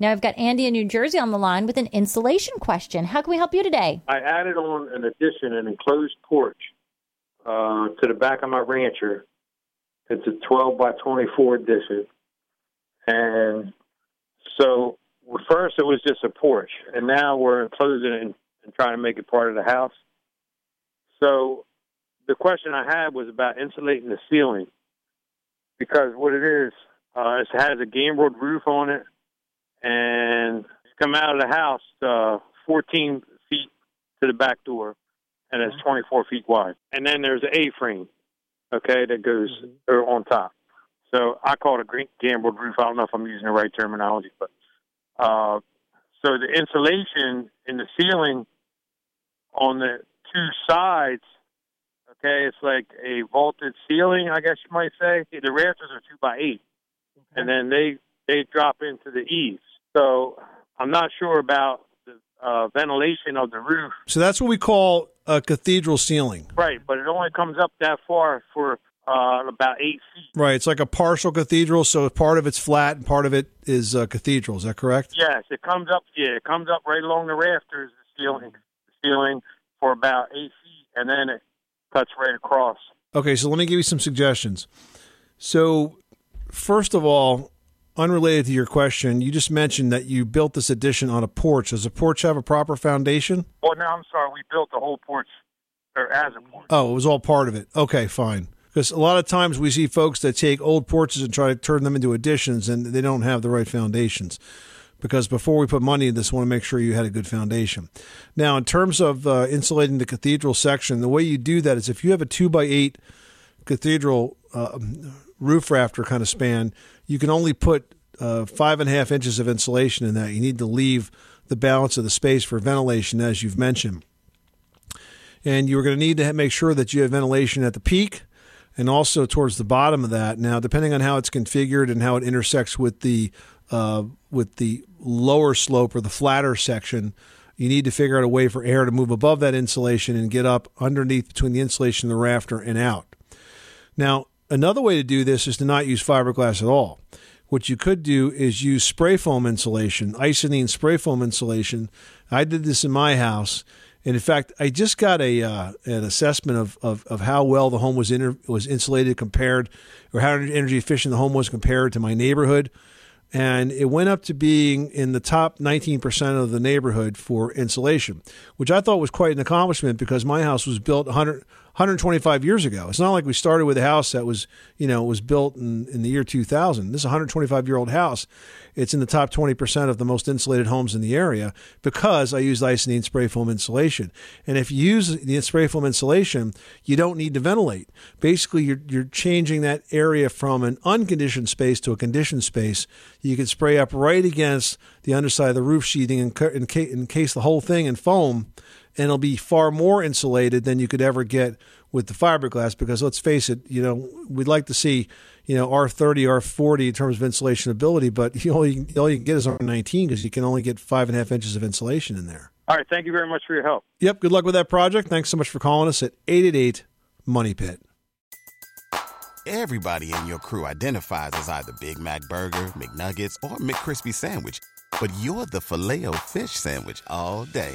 Now I've got Andy in New Jersey on the line with an insulation question. How can we help you today? I added on an addition, an enclosed porch uh, to the back of my rancher. It's a 12 by 24 addition. And so first it was just a porch, and now we're enclosing it and, trying to make it part of the house. So the question I had was about insulating the ceiling because what it is, uh, it has a gambreled roof on it, and come out of the house uh, 14 feet to the back door, and it's 24 feet wide. And then there's an A-frame, okay, that goes mm-hmm. on top. So I call it a gambreled roof. I don't know if I'm using the right terminology, but uh, so the insulation in the ceiling on the two sides Okay, it's like a vaulted ceiling, I guess you might say. The rafters are two by eight, okay. and then they they drop into the eaves. So I'm not sure about the uh, ventilation of the roof. So that's what we call a cathedral ceiling, right? But it only comes up that far for uh, about eight feet. Right. It's like a partial cathedral, so part of it's flat and part of it is uh, cathedral. Is that correct? Yes, it comes up. Yeah, it comes up right along the rafters, the ceiling, the ceiling for about eight feet, and then it cuts right across. Okay, so let me give you some suggestions. So, first of all, unrelated to your question, you just mentioned that you built this addition on a porch. Does the porch have a proper foundation? Well, no, I'm sorry. We built the whole porch or as a porch. Oh, it was all part of it. Okay, fine. Because a lot of times we see folks that take old porches and try to turn them into additions, and they don't have the right foundations because before we put money in this, I want to make sure you had a good foundation. Now, in terms of uh, insulating the cathedral section, the way you do that is if you have a two by eight cathedral uh, roof rafter kind of span, you can only put uh, five and a half inches of insulation in that. You need to leave the balance of the space for ventilation, as you've mentioned. And you're going to need to make sure that you have ventilation at the peak and also towards the bottom of that. Now, depending on how it's configured and how it intersects with the uh, with the lower slope or the flatter section, you need to figure out a way for air to move above that insulation and get up underneath between the insulation and the rafter and out. Now, another way to do this is to not use fiberglass at all. What you could do is use spray foam insulation, Icynene spray foam insulation. I did this in my house. And in fact, I just got a uh, an assessment of, of, of, how well the home was inter- was insulated compared, or how energy efficient the home was compared to my neighborhood and it went up to being in the top 19% of the neighborhood for insulation, which I thought was quite an accomplishment because my house was built 100, 125 years ago. It's not like we started with a house that was, you know, was built in, in the year 2000. This is a 125 year old house. It's in the top 20% of the most insulated homes in the area because I used Icynene spray foam insulation. And if you use the spray foam insulation, you don't need to ventilate. Basically, you're, you're changing that area from an unconditioned space to a conditioned space. You can spray up right against the underside of the roof sheathing and encase the whole thing in foam and it'll be far more insulated than you could ever get with the fiberglass because let's face it, you know, we'd like to see, you know, R30, R40 in terms of insulation ability, but you all you, all you can get is R19 because you can only get five and a half inches of insulation in there. All right. Thank you very much for your help. Yep. Good luck with that project. Thanks so much for calling us at 888 Money Pit. Everybody in your crew identifies as either Big Mac Burger, McNuggets, or McCrispy Sandwich, but you're the filet fish Sandwich all day